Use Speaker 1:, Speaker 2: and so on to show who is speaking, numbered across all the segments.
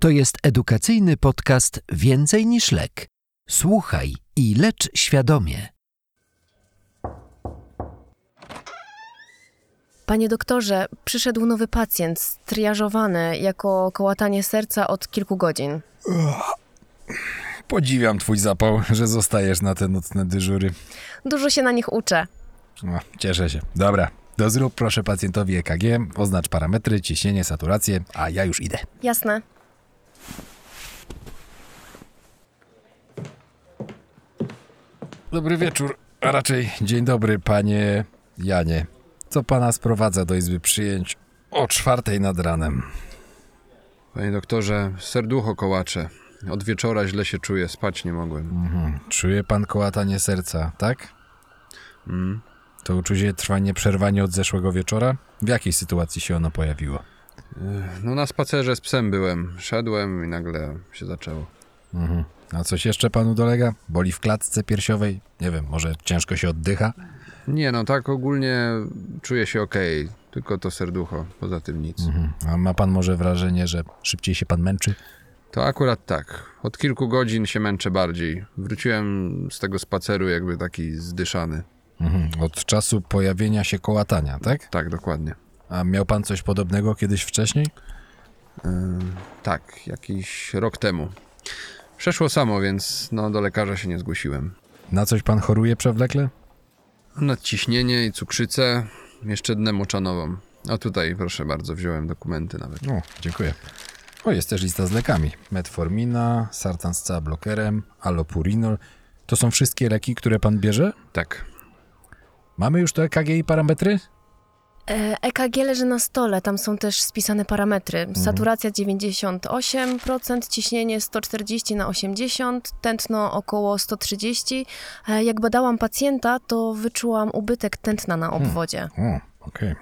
Speaker 1: To jest edukacyjny podcast Więcej niż lek. Słuchaj i lecz świadomie.
Speaker 2: Panie doktorze, przyszedł nowy pacjent, striażowany jako kołatanie serca od kilku godzin.
Speaker 3: Podziwiam twój zapał, że zostajesz na te nocne dyżury.
Speaker 2: Dużo się na nich uczę.
Speaker 3: O, cieszę się. Dobra, to zrób proszę pacjentowi EKG, oznacz parametry, ciśnienie, saturację, a ja już idę.
Speaker 2: Jasne.
Speaker 3: Dobry wieczór, a raczej dzień dobry, panie Janie. Co pana sprowadza do izby przyjęć o czwartej nad ranem?
Speaker 4: Panie doktorze, serducho kołacze. Od wieczora źle się czuję, spać nie mogłem.
Speaker 3: Mhm. Czuje pan kołatanie serca, tak?
Speaker 4: Mm.
Speaker 3: To uczucie trwa nieprzerwanie od zeszłego wieczora? W jakiej sytuacji się ono pojawiło?
Speaker 4: No na spacerze z psem byłem. Szedłem i nagle się zaczęło.
Speaker 3: Mhm. A coś jeszcze panu dolega? Boli w klatce piersiowej? Nie wiem, może ciężko się oddycha?
Speaker 4: Nie no, tak ogólnie czuję się okej. Tylko to serducho, poza tym nic.
Speaker 3: Mhm. A ma pan może wrażenie, że szybciej się pan męczy?
Speaker 4: To akurat tak. Od kilku godzin się męczę bardziej. Wróciłem z tego spaceru jakby taki zdyszany.
Speaker 3: Mhm. Od czasu pojawienia się kołatania, tak?
Speaker 4: Tak, dokładnie.
Speaker 3: A miał pan coś podobnego kiedyś wcześniej?
Speaker 4: Yy, tak, jakiś rok temu. Przeszło samo, więc no do lekarza się nie zgłosiłem.
Speaker 3: Na coś pan choruje przewlekle?
Speaker 4: Nadciśnienie i cukrzycę, jeszcze dnę moczanową. A tutaj, proszę bardzo, wziąłem dokumenty nawet.
Speaker 3: O, dziękuję. O, jest też lista z lekami. Metformina, sartan z blokerem, allopurinol. To są wszystkie leki, które pan bierze?
Speaker 4: Tak.
Speaker 3: Mamy już to EKG i parametry?
Speaker 2: E, EKG leży na stole, tam są też spisane parametry. Saturacja 98%, ciśnienie 140 na 80, tętno około 130. E, jak badałam pacjenta, to wyczułam ubytek tętna na obwodzie.
Speaker 3: O, okej.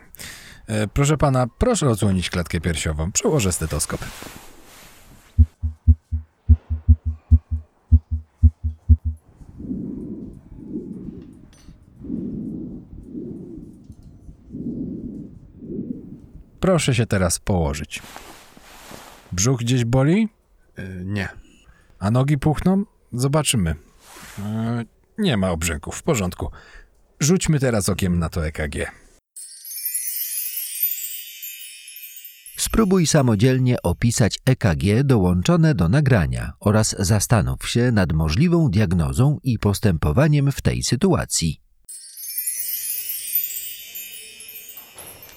Speaker 3: E, Proszę pana, proszę odsłonić klatkę piersiową. Przełożę stetoskop. Proszę się teraz położyć. Brzuch gdzieś boli?
Speaker 4: Yy, nie.
Speaker 3: A nogi puchną? Zobaczymy. E, nie ma obrzęków, w porządku. Rzućmy teraz okiem na to EKG.
Speaker 1: Spróbuj samodzielnie opisać EKG dołączone do nagrania oraz zastanów się nad możliwą diagnozą i postępowaniem w tej sytuacji.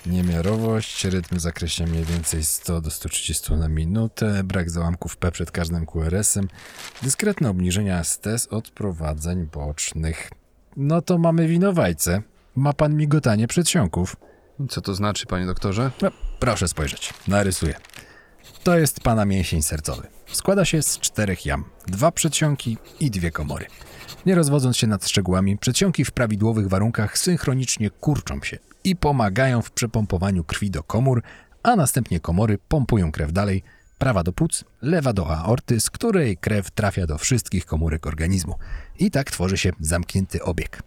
Speaker 3: Niemiarowość, rytm zakreśla mniej więcej 100 do 130 na minutę, brak załamków P przed każdym QRS-em, dyskretne obniżenia STS odprowadzeń bocznych. No to mamy winowajcę. Ma pan migotanie przedsionków.
Speaker 4: Co to znaczy, panie doktorze?
Speaker 3: No, proszę spojrzeć. Narysuję. To jest pana mięsień sercowy. Składa się z czterech jam, dwa przedsionki i dwie komory. Nie rozwodząc się nad szczegółami, przedsionki w prawidłowych warunkach synchronicznie kurczą się i pomagają w przepompowaniu krwi do komór, a następnie komory pompują krew dalej, prawa do płuc, lewa do aorty, z której krew trafia do wszystkich komórek organizmu. I tak tworzy się zamknięty obieg.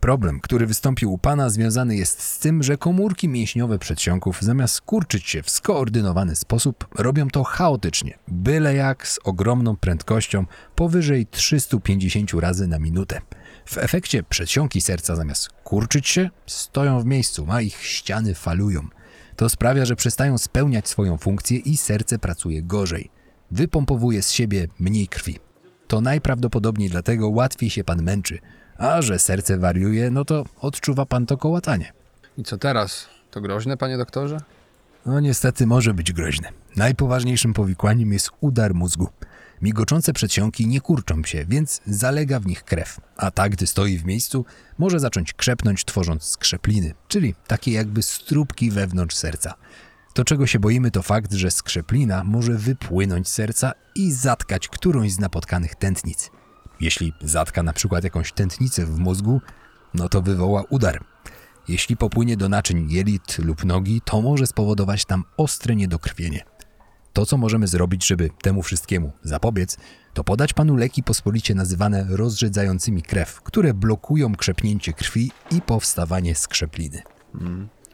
Speaker 3: Problem, który wystąpił u pana, związany jest z tym, że komórki mięśniowe przedsionków, zamiast kurczyć się w skoordynowany sposób, robią to chaotycznie, byle jak z ogromną prędkością powyżej 350 razy na minutę. W efekcie przedsionki serca zamiast kurczyć się, stoją w miejscu, a ich ściany falują. To sprawia, że przestają spełniać swoją funkcję i serce pracuje gorzej. Wypompowuje z siebie mniej krwi. To najprawdopodobniej dlatego łatwiej się pan męczy, a że serce wariuje, no to odczuwa pan to kołatanie.
Speaker 4: I co teraz? To groźne, panie doktorze?
Speaker 3: No niestety może być groźne. Najpoważniejszym powikłaniem jest udar mózgu. Migoczące przedsionki nie kurczą się, więc zalega w nich krew, a ta, gdy stoi w miejscu, może zacząć krzepnąć, tworząc skrzepliny, czyli takie jakby stróbki wewnątrz serca. To, czego się boimy, to fakt, że skrzeplina może wypłynąć z serca i zatkać którąś z napotkanych tętnic. Jeśli zatka na przykład jakąś tętnicę w mózgu, no to wywoła udar. Jeśli popłynie do naczyń jelit lub nogi, to może spowodować tam ostre niedokrwienie. To, co możemy zrobić, żeby temu wszystkiemu zapobiec, to podać panu leki pospolicie nazywane rozrzedzającymi krew, które blokują krzepnięcie krwi i powstawanie skrzepliny.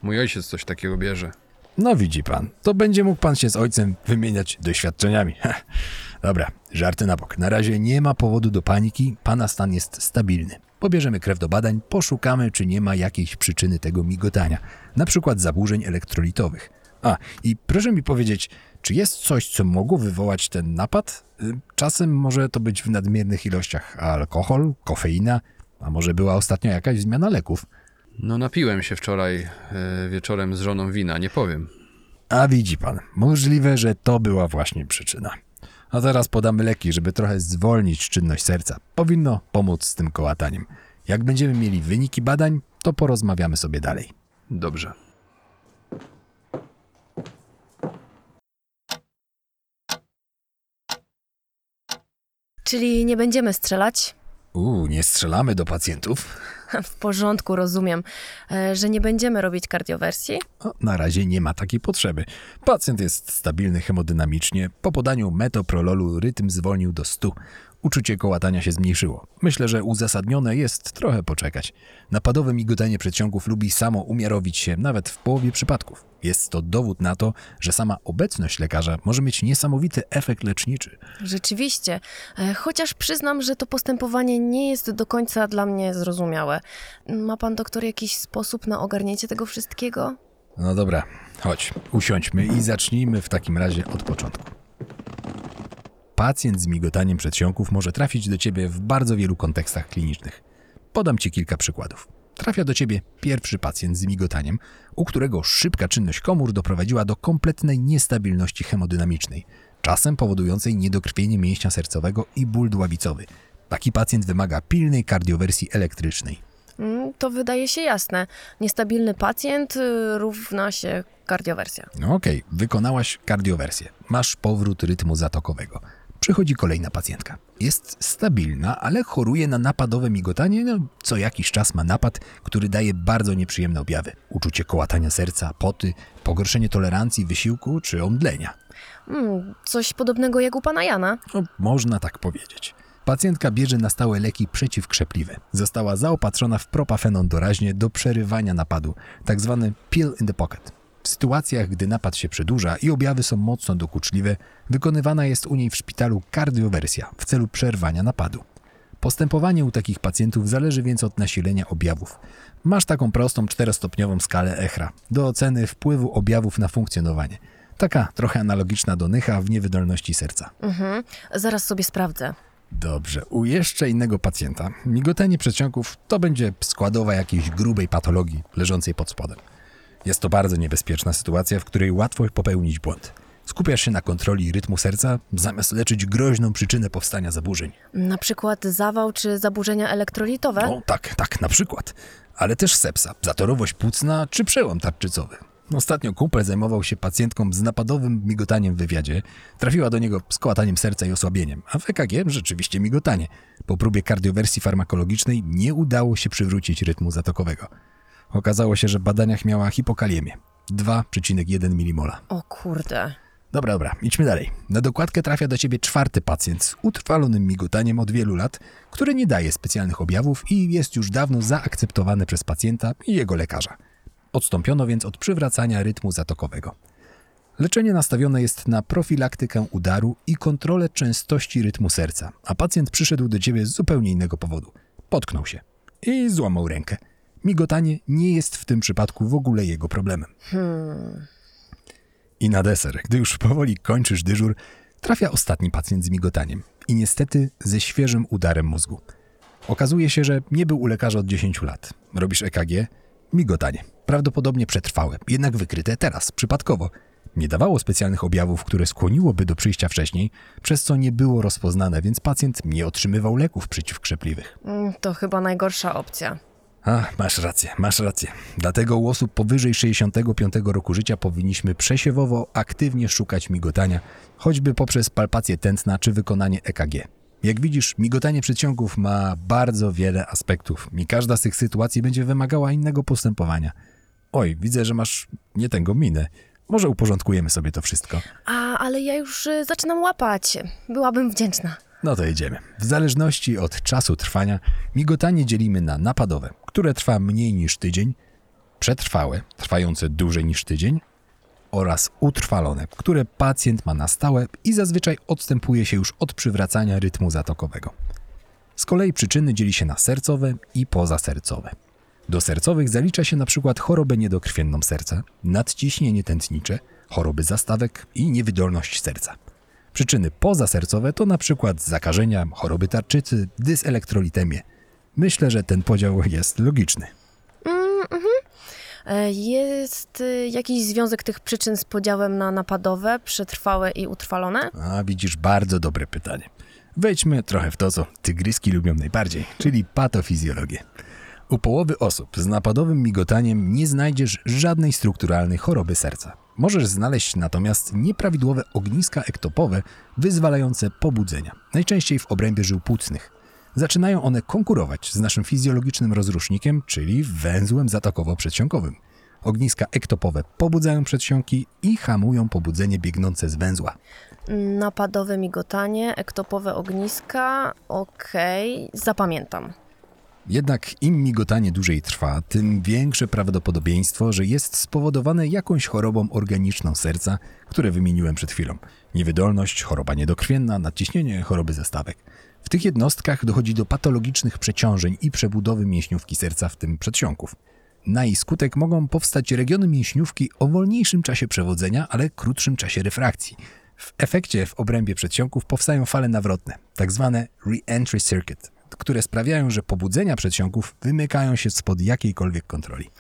Speaker 4: Mój ojciec coś takiego bierze.
Speaker 3: No widzi pan, to będzie mógł pan się z ojcem wymieniać doświadczeniami. Dobra, żarty na bok. Na razie nie ma powodu do paniki, pana stan jest stabilny. Pobierzemy krew do badań, poszukamy, czy nie ma jakiejś przyczyny tego migotania, na przykład zaburzeń elektrolitowych. A, i proszę mi powiedzieć, czy jest coś, co mogło wywołać ten napad? Y, Czasem może to być w nadmiernych ilościach alkohol, kofeina, a może była ostatnio jakaś zmiana leków.
Speaker 4: No napiłem się wczoraj e, wieczorem z żoną wina, nie powiem.
Speaker 3: A widzi pan, możliwe, że to była właśnie przyczyna. A teraz podamy leki, żeby trochę zwolnić czynność serca. Powinno pomóc z tym kołataniem. Jak będziemy mieli wyniki badań, to porozmawiamy sobie dalej.
Speaker 4: Dobrze.
Speaker 2: Czyli nie będziemy strzelać?
Speaker 3: Uuu, nie strzelamy do pacjentów?
Speaker 2: W porządku, rozumiem, e, że nie będziemy robić kardiowersji?
Speaker 3: O, na razie nie ma takiej potrzeby. Pacjent jest stabilny hemodynamicznie. Po podaniu metoprololu rytm zwolnił do 100. Uczucie kołatania się zmniejszyło. Myślę, że uzasadnione jest trochę poczekać. Napadowe migotanie przedsionków lubi samo umiarowić się nawet w połowie przypadków. Jest to dowód na to, że sama obecność lekarza może mieć niesamowity efekt leczniczy.
Speaker 2: Rzeczywiście, e, chociaż przyznam, że to postępowanie nie jest do końca dla mnie zrozumiałe. Ma pan doktor jakiś sposób na ogarnięcie tego wszystkiego?
Speaker 3: No dobra, chodź, usiądźmy i zacznijmy w takim razie od początku. Pacjent z migotaniem przedsionków może trafić do ciebie w bardzo wielu kontekstach klinicznych. Podam ci kilka przykładów. Trafia do ciebie pierwszy pacjent z migotaniem, u którego szybka czynność komór doprowadziła do kompletnej niestabilności hemodynamicznej, czasem powodującej niedokrwienie mięśnia sercowego i ból dławicowy. Taki pacjent wymaga pilnej kardiowersji elektrycznej.
Speaker 2: Mm, To wydaje się jasne. Niestabilny pacjent y, równa się kardiowersja.
Speaker 3: No okej, wykonałaś kardiowersję. Masz powrót rytmu zatokowego. Przychodzi kolejna pacjentka. Jest stabilna, ale choruje na napadowe migotanie. No, co jakiś czas ma napad, który daje bardzo nieprzyjemne objawy. Uczucie kołatania serca, poty, pogorszenie tolerancji, wysiłku czy omdlenia.
Speaker 2: Mm, coś podobnego jak u pana Jana.
Speaker 3: No, można tak powiedzieć. Pacjentka bierze na stałe leki przeciwkrzepliwe. Została zaopatrzona w propafenon doraźnie do przerywania napadu, tak zwany pill in the pocket. W sytuacjach, gdy napad się przedłuża i objawy są mocno dokuczliwe, wykonywana jest u niej w szpitalu kardiowersja w celu przerwania napadu. Postępowanie u takich pacjentów zależy więc od nasilenia objawów. Masz taką prostą czterostopniową skalę ECHRA do oceny wpływu objawów na funkcjonowanie. Taka trochę analogiczna do nycha w niewydolności serca.
Speaker 2: Mhm, zaraz sobie sprawdzę.
Speaker 3: Dobrze, u jeszcze innego pacjenta migotanie przedsionków to będzie składowa jakiejś grubej patologii leżącej pod spodem. Jest to bardzo niebezpieczna sytuacja, w której łatwo popełnić błąd. Skupiasz się na kontroli rytmu serca, zamiast leczyć groźną przyczynę powstania zaburzeń.
Speaker 2: Na przykład zawał czy zaburzenia elektrolitowe?
Speaker 3: No tak, tak, na przykład. Ale też sepsa, zatorowość płucna czy przełom tarczycowy. Ostatnio kumpel zajmował się pacjentką z napadowym migotaniem w wywiadzie. Trafiła do niego z kołataniem serca i osłabieniem, a w EKG rzeczywiście migotanie. Po próbie kardiowersji farmakologicznej nie udało się przywrócić rytmu zatokowego. Okazało się, że w badaniach miała hipokaliemię. 2,1 mmol.
Speaker 2: O kurde.
Speaker 3: Dobra, dobra, idźmy dalej. Na dokładkę trafia do ciebie czwarty pacjent z utrwalonym migotaniem od wielu lat, który nie daje specjalnych objawów i jest już dawno zaakceptowany przez pacjenta i jego lekarza. Odstąpiono więc od przywracania rytmu zatokowego. Leczenie nastawione jest na profilaktykę udaru i kontrolę częstości rytmu serca, a pacjent przyszedł do ciebie z zupełnie innego powodu. Potknął się i złamał rękę. Migotanie nie jest w tym przypadku w ogóle jego problemem. I na deser, gdy już powoli kończysz dyżur, trafia ostatni pacjent z migotaniem i niestety ze świeżym udarem mózgu. Okazuje się, że nie był u lekarza od 10 lat. Robisz EKG, migotanie. Prawdopodobnie przetrwałe, jednak wykryte teraz, przypadkowo. Nie dawało specjalnych objawów, które skłoniłoby do przyjścia wcześniej, przez co nie było rozpoznane, więc pacjent nie otrzymywał leków przeciwkrzepliwych.
Speaker 2: Mm, To chyba najgorsza opcja.
Speaker 3: A, masz rację, masz rację. Dlatego u osób powyżej 65 roku życia powinniśmy przesiewowo aktywnie szukać migotania, choćby poprzez palpację tętna czy wykonanie EKG. Jak widzisz, migotanie przedsionków ma bardzo wiele aspektów i każda z tych sytuacji będzie wymagała innego postępowania. Oj, widzę, że masz nie tęgą minę. Może uporządkujemy sobie to wszystko.
Speaker 2: A, ale ja już y, zaczynam łapać. Byłabym wdzięczna.
Speaker 3: No to jedziemy. W zależności od czasu trwania, migotanie dzielimy na napadowe, które trwa mniej niż tydzień, przetrwałe, trwające dłużej niż tydzień, oraz utrwalone, które pacjent ma na stałe i zazwyczaj odstępuje się już od przywracania rytmu zatokowego. Z kolei przyczyny dzieli się na sercowe i pozasercowe. Do sercowych zalicza się przykład chorobę niedokrwienną serca, nadciśnienie tętnicze, choroby zastawek i niewydolność serca. Przyczyny pozasercowe to przykład zakażenia, choroby tarczycy, dyselektrolitemię. Myślę, że ten podział jest logiczny.
Speaker 2: E, Jest y, jakiś związek tych przyczyn z podziałem na napadowe, przetrwałe i utrwalone?
Speaker 3: A widzisz, bardzo dobre pytanie. Wejdźmy trochę w to, co tygryski lubią najbardziej, czyli patofizjologię. U połowy osób z napadowym migotaniem nie znajdziesz żadnej strukturalnej choroby serca. Możesz znaleźć natomiast nieprawidłowe ogniska ektopowe wyzwalające pobudzenia, najczęściej w obrębie żył płucnych. Zaczynają one konkurować z naszym fizjologicznym rozrusznikiem, czyli węzłem zatokowo-przedsionkowym. Ogniska ektopowe pobudzają przedsionki i hamują pobudzenie biegnące z węzła.
Speaker 2: Napadowe migotanie, ektopowe ogniska, okej, zapamiętam.
Speaker 3: Jednak im migotanie dłużej trwa, tym większe prawdopodobieństwo, że jest spowodowane jakąś chorobą organiczną serca, które wymieniłem przed chwilą. Niewydolność, choroba niedokrwienna, nadciśnienie, choroby zestawek. W tych jednostkach dochodzi do patologicznych przeciążeń i przebudowy mięśniówki serca, w tym przedsionków. Na jej skutek mogą powstać regiony mięśniówki o wolniejszym czasie przewodzenia, ale krótszym czasie refrakcji. W efekcie w obrębie przedsionków powstają fale nawrotne, tak zwane re-entry circuit, które sprawiają, że pobudzenia przedsionków wymykają się spod jakiejkolwiek kontroli.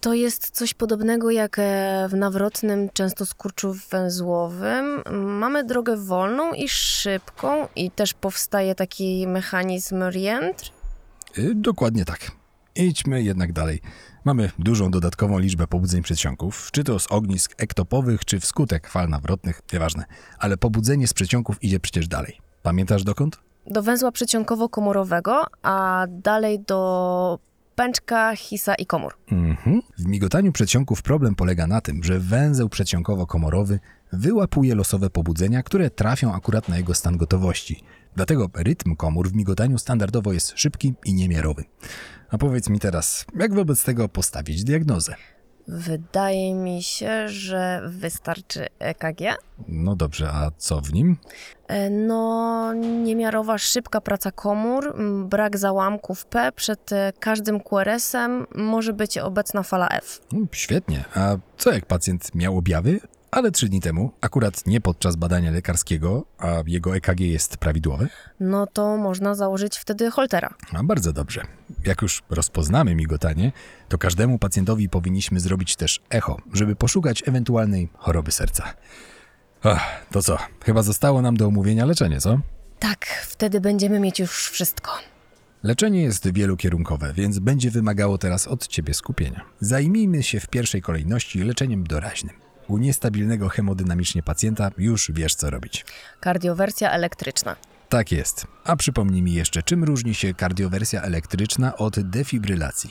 Speaker 2: To jest coś podobnego jak e, w nawrotnym, często skurczu węzłowym. Mamy drogę wolną i szybką i też powstaje taki mechanizm reentry.
Speaker 3: Y, Dokładnie tak. Idźmy jednak dalej. Mamy dużą dodatkową liczbę pobudzeń przedsionków, czy to z ognisk ektopowych, czy wskutek fal nawrotnych, nieważne. Ale pobudzenie z przedsionków idzie przecież dalej. Pamiętasz dokąd?
Speaker 2: Do węzła przedsionkowo-komorowego, a dalej do pęczka, hisa i komór.
Speaker 3: Mhm. W migotaniu przedsionków problem polega na tym, że węzeł przedsionkowo-komorowy wyłapuje losowe pobudzenia, które trafią akurat na jego stan gotowości. Dlatego rytm komór w migotaniu standardowo jest szybki i niemiarowy. A powiedz mi teraz, jak wobec tego postawić diagnozę?
Speaker 2: Wydaje mi się, że wystarczy EKG.
Speaker 3: No dobrze, a co w nim?
Speaker 2: E, No, niemiarowa, szybka praca komór, brak załamków P przed e, każdym QRS-em, może być obecna fala F.
Speaker 3: Mm, Świetnie. A co jak pacjent miał objawy, ale trzy dni temu, akurat nie podczas badania lekarskiego, a jego EKG jest prawidłowe?
Speaker 2: No to można założyć wtedy holtera.
Speaker 3: A bardzo dobrze. Jak już rozpoznamy migotanie, to każdemu pacjentowi powinniśmy zrobić też echo, żeby poszukać ewentualnej choroby serca. Ach, to co? Chyba zostało nam do omówienia leczenie, co?
Speaker 2: Tak, wtedy będziemy mieć już wszystko.
Speaker 3: Leczenie jest wielokierunkowe, więc będzie wymagało teraz od Ciebie skupienia. Zajmijmy się w pierwszej kolejności leczeniem doraźnym. U niestabilnego hemodynamicznie pacjenta już wiesz co robić.
Speaker 2: Kardiowersja elektryczna.
Speaker 3: Tak jest. A przypomnij mi jeszcze, czym różni się kardiowersja elektryczna od defibrylacji?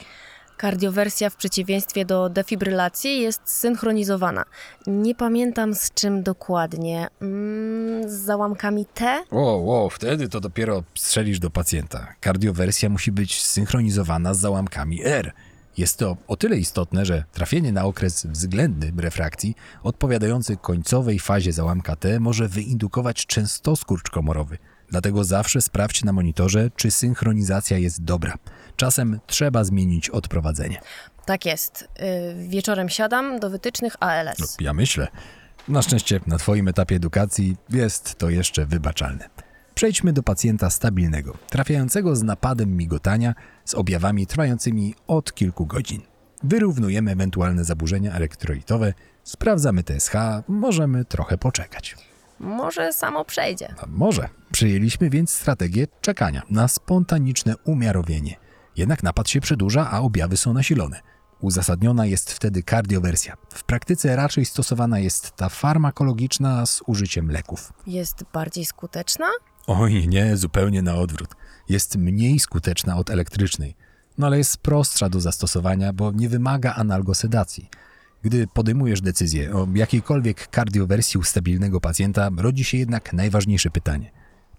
Speaker 2: Kardiowersja w przeciwieństwie do defibrylacji jest synchronizowana. Nie pamiętam z czym dokładnie. Mm, z załamkami T?
Speaker 3: Wow, wow, wtedy to dopiero strzelisz do pacjenta. Kardiowersja musi być zsynchronizowana z załamkami R. Jest to o tyle istotne, że trafienie na okres względny refrakcji, odpowiadający końcowej fazie załamka T, może wyindukować częstoskurcz komorowy. Dlatego zawsze sprawdź na monitorze, czy synchronizacja jest dobra. Czasem trzeba zmienić odprowadzenie.
Speaker 2: Tak jest. Y, wieczorem siadam do wytycznych ALS.
Speaker 3: Ja myślę. Na szczęście na Twoim etapie edukacji jest to jeszcze wybaczalne. Przejdźmy do pacjenta stabilnego, trafiającego z napadem migotania z objawami trwającymi od kilku godzin. Wyrównujemy ewentualne zaburzenia elektrolitowe, sprawdzamy TSH, możemy trochę poczekać.
Speaker 2: Może samo przejdzie.
Speaker 3: A może. Przyjęliśmy więc strategię czekania na spontaniczne umiarowienie. Jednak napad się przedłuża, a objawy są nasilone. Uzasadniona jest wtedy kardiowersja. W praktyce raczej stosowana jest ta farmakologiczna z użyciem leków.
Speaker 2: Jest bardziej skuteczna?
Speaker 3: Oj, nie, zupełnie na odwrót. Jest mniej skuteczna od elektrycznej, no ale jest prostsza do zastosowania, bo nie wymaga analgosedacji. Gdy podejmujesz decyzję o jakiejkolwiek kardiowersji u stabilnego pacjenta, rodzi się jednak najważniejsze pytanie.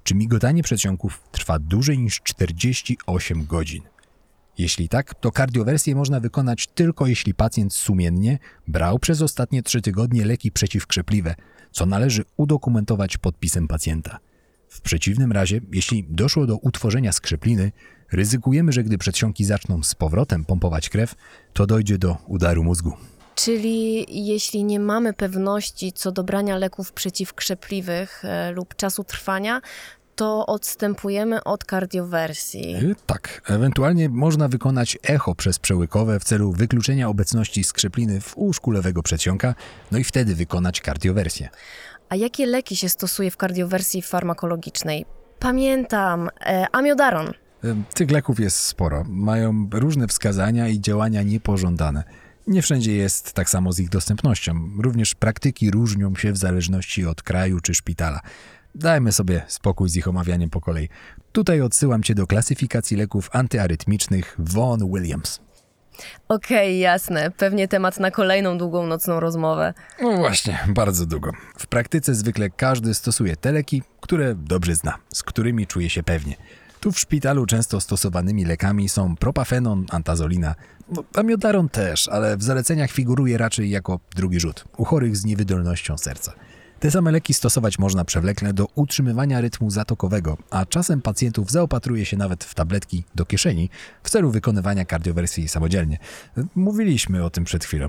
Speaker 3: Czy migotanie przedsionków trwa dłużej niż 48 godzin? Jeśli tak, to kardiowersję można wykonać tylko jeśli pacjent sumiennie brał przez ostatnie 3 tygodnie leki przeciwkrzepliwe, co należy udokumentować podpisem pacjenta. W przeciwnym razie, jeśli doszło do utworzenia skrzepliny, ryzykujemy, że gdy przedsionki zaczną z powrotem pompować krew, to dojdzie do udaru mózgu.
Speaker 2: Czyli jeśli nie mamy pewności co do brania leków przeciwkrzepliwych e, lub czasu trwania, to odstępujemy od kardiowersji.
Speaker 3: Y, Tak, ewentualnie można wykonać echo przez przełykowe w celu wykluczenia obecności skrzepliny w łóżku lewego przedsionka, no i wtedy wykonać kardiowersję.
Speaker 2: A jakie leki się stosuje w kardiowersji farmakologicznej? Pamiętam, e, amiodaron.
Speaker 3: Y, Tych leków jest sporo, mają różne wskazania i działania niepożądane. Nie wszędzie jest tak samo z ich dostępnością. Również praktyki różnią się w zależności od kraju czy szpitala. Dajmy sobie spokój z ich omawianiem po kolei. Tutaj odsyłam cię do klasyfikacji leków antyarytmicznych Vaughan Williams.
Speaker 2: Okej, jasne. Pewnie temat na kolejną długą nocną rozmowę.
Speaker 3: No właśnie, bardzo długo. W praktyce zwykle każdy stosuje te leki, które dobrze zna, z którymi czuje się pewnie. Tu w szpitalu często stosowanymi lekami są propafenon, antazolina, no, amiodaron też, ale w zaleceniach figuruje raczej jako drugi rzut u chorych z niewydolnością serca. Te same leki stosować można przewlekle do utrzymywania rytmu zatokowego, a czasem pacjentów zaopatruje się nawet w tabletki do kieszeni w celu wykonywania kardiowersji samodzielnie. Mówiliśmy o tym przed chwilą.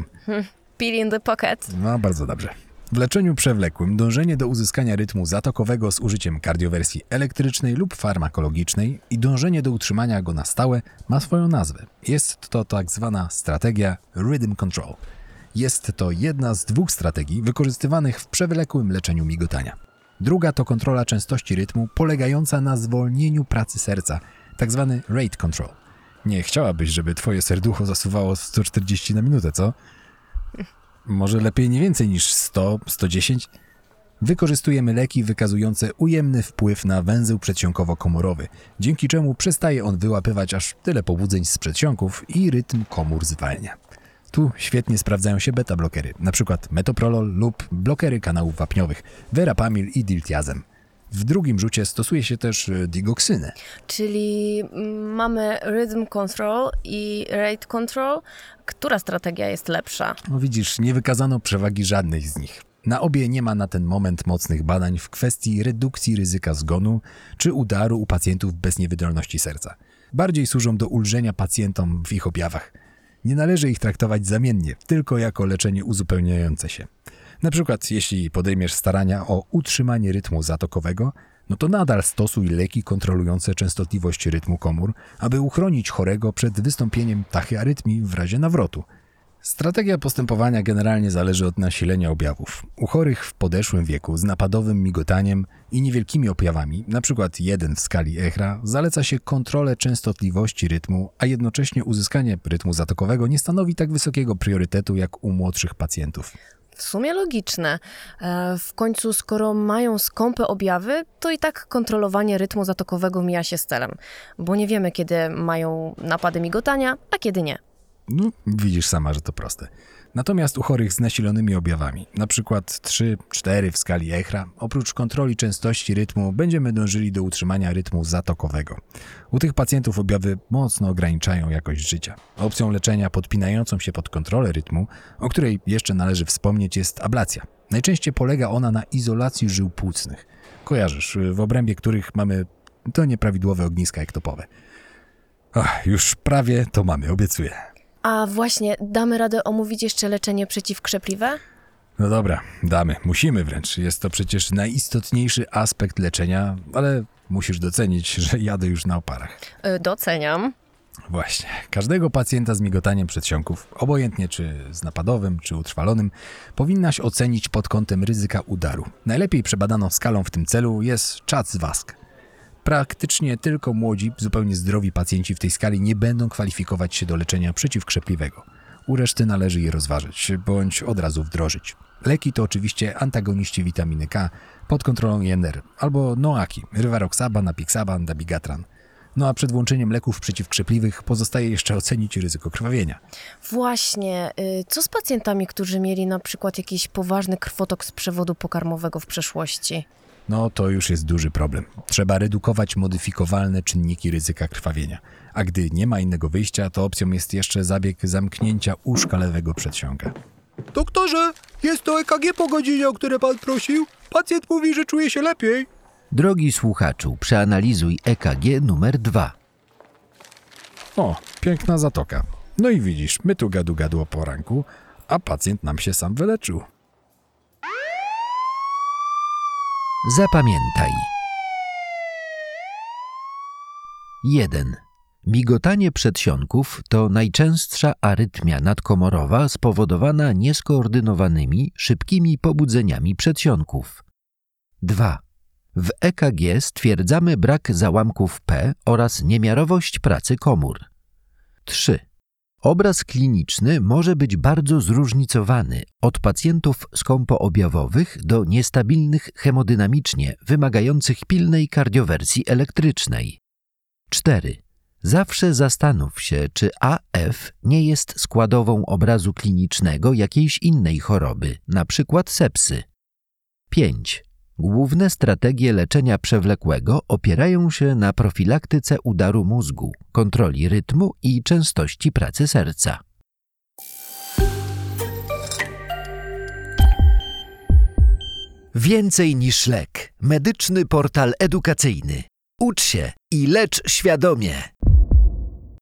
Speaker 2: Pill in the pocket.
Speaker 3: No, bardzo dobrze. W leczeniu przewlekłym dążenie do uzyskania rytmu zatokowego z użyciem kardiowersji elektrycznej lub farmakologicznej i dążenie do utrzymania go na stałe ma swoją nazwę. Jest to tak zwana strategia Rhythm Control. Jest to jedna z dwóch strategii wykorzystywanych w przewlekłym leczeniu migotania. Druga to kontrola częstości rytmu polegająca na zwolnieniu pracy serca, tak zwany rate control. Nie chciałabyś, żeby twoje serducho zasuwało 140 na minutę, co? Może lepiej nie więcej niż 100, 110? Wykorzystujemy leki wykazujące ujemny wpływ na węzeł przedsionkowo-komorowy, dzięki czemu przestaje on wyłapywać aż tyle pobudzeń z przedsionków i rytm komór zwalnia. Tu świetnie sprawdzają się beta-blokery, np. metoprolol lub blokery kanałów wapniowych, verapamil i diltiazem. W drugim rzucie stosuje się też e, digoksynę.
Speaker 2: Czyli mm, mamy rhythm control i rate control. Która strategia jest lepsza?
Speaker 3: No widzisz, nie wykazano przewagi żadnej z nich. Na obie nie ma na ten moment mocnych badań w kwestii redukcji ryzyka zgonu czy udaru u pacjentów bez niewydolności serca. Bardziej służą do ulżenia pacjentom w ich objawach. Nie należy ich traktować zamiennie, tylko jako leczenie uzupełniające się. Na przykład, jeśli podejmiesz starania o utrzymanie rytmu zatokowego, no to nadal stosuj leki kontrolujące częstotliwość rytmu komór, aby uchronić chorego przed wystąpieniem tachyarytmii w razie nawrotu. Strategia postępowania generalnie zależy od nasilenia objawów. U chorych w podeszłym wieku z napadowym migotaniem i niewielkimi objawami, np. 1 w skali ECHRA, zaleca się kontrolę częstotliwości rytmu, a jednocześnie uzyskanie rytmu zatokowego nie stanowi tak wysokiego priorytetu jak u młodszych pacjentów.
Speaker 2: W sumie logiczne. E, W końcu, skoro mają skąpe objawy, to i tak kontrolowanie rytmu zatokowego mija się z celem, bo nie wiemy, kiedy mają napady migotania, a kiedy nie.
Speaker 3: No, widzisz sama, że to proste. Natomiast u chorych z nasilonymi objawami, przykład 3-4 w skali ECHRA, oprócz kontroli częstości rytmu, będziemy dążyli do utrzymania rytmu zatokowego. U tych pacjentów objawy mocno ograniczają jakość życia. Opcją leczenia podpinającą się pod kontrolę rytmu, o której jeszcze należy wspomnieć, jest ablacja. Najczęściej polega ona na izolacji żył płucnych. Kojarzysz, w obrębie których mamy to nieprawidłowe ogniska ektopowe. Ach, już prawie to mamy, obiecuję.
Speaker 2: A właśnie, damy radę omówić jeszcze leczenie przeciwkrzepliwe?
Speaker 3: No dobra, damy, musimy wręcz. Jest to przecież najistotniejszy aspekt leczenia, ale musisz docenić, że jadę już na oparach.
Speaker 2: Y, Doceniam.
Speaker 3: Właśnie, każdego pacjenta z migotaniem przedsionków, obojętnie czy z napadowym, czy utrwalonym, powinnaś ocenić pod kątem ryzyka udaru. Najlepiej przebadaną skalą w tym celu jest Czats-Wask. Praktycznie tylko młodzi, zupełnie zdrowi pacjenci w tej skali nie będą kwalifikować się do leczenia przeciwkrzepliwego. U reszty należy je rozważyć, bądź od razu wdrożyć. Leki to oczywiście antagoniści witaminy K pod kontrolą INR, albo NOAKI, Rivaroxaban, Apixaban, Dabigatran. No a przed włączeniem leków przeciwkrzepliwych pozostaje jeszcze ocenić ryzyko krwawienia.
Speaker 2: Właśnie, y, co z pacjentami, którzy mieli na przykład jakiś poważny krwotok z przewodu pokarmowego w przeszłości?
Speaker 3: No to już jest duży problem. Trzeba redukować modyfikowalne czynniki ryzyka krwawienia. A gdy nie ma innego wyjścia, to opcją jest jeszcze zabieg zamknięcia uszka lewego przedsionka.
Speaker 5: Doktorze, jest to EKG po godzinie, o które pan prosił. Pacjent mówi, że czuje się lepiej.
Speaker 1: Drogi słuchaczu, przeanalizuj EKG numer 2.
Speaker 3: O, piękna zatoka. No i widzisz, my tu gadu gadu o poranku, a pacjent nam się sam wyleczył.
Speaker 1: Zapamiętaj. 1. Migotanie przedsionków to najczęstsza arytmia nadkomorowa spowodowana nieskoordynowanymi, szybkimi pobudzeniami przedsionków. 2. W EKG stwierdzamy brak załamków P oraz niemiarowość pracy komór. 3. Obraz kliniczny może być bardzo zróżnicowany od pacjentów skąpoobjawowych do niestabilnych hemodynamicznie, wymagających pilnej kardiowersji elektrycznej. 4. Zawsze zastanów się, czy AF nie jest składową obrazu klinicznego jakiejś innej choroby, np. sepsy. 5. Główne strategie leczenia przewlekłego opierają się na profilaktyce udaru mózgu, kontroli rytmu i częstości pracy serca. Więcej niż lek. Medyczny portal edukacyjny. Ucz się i lecz świadomie.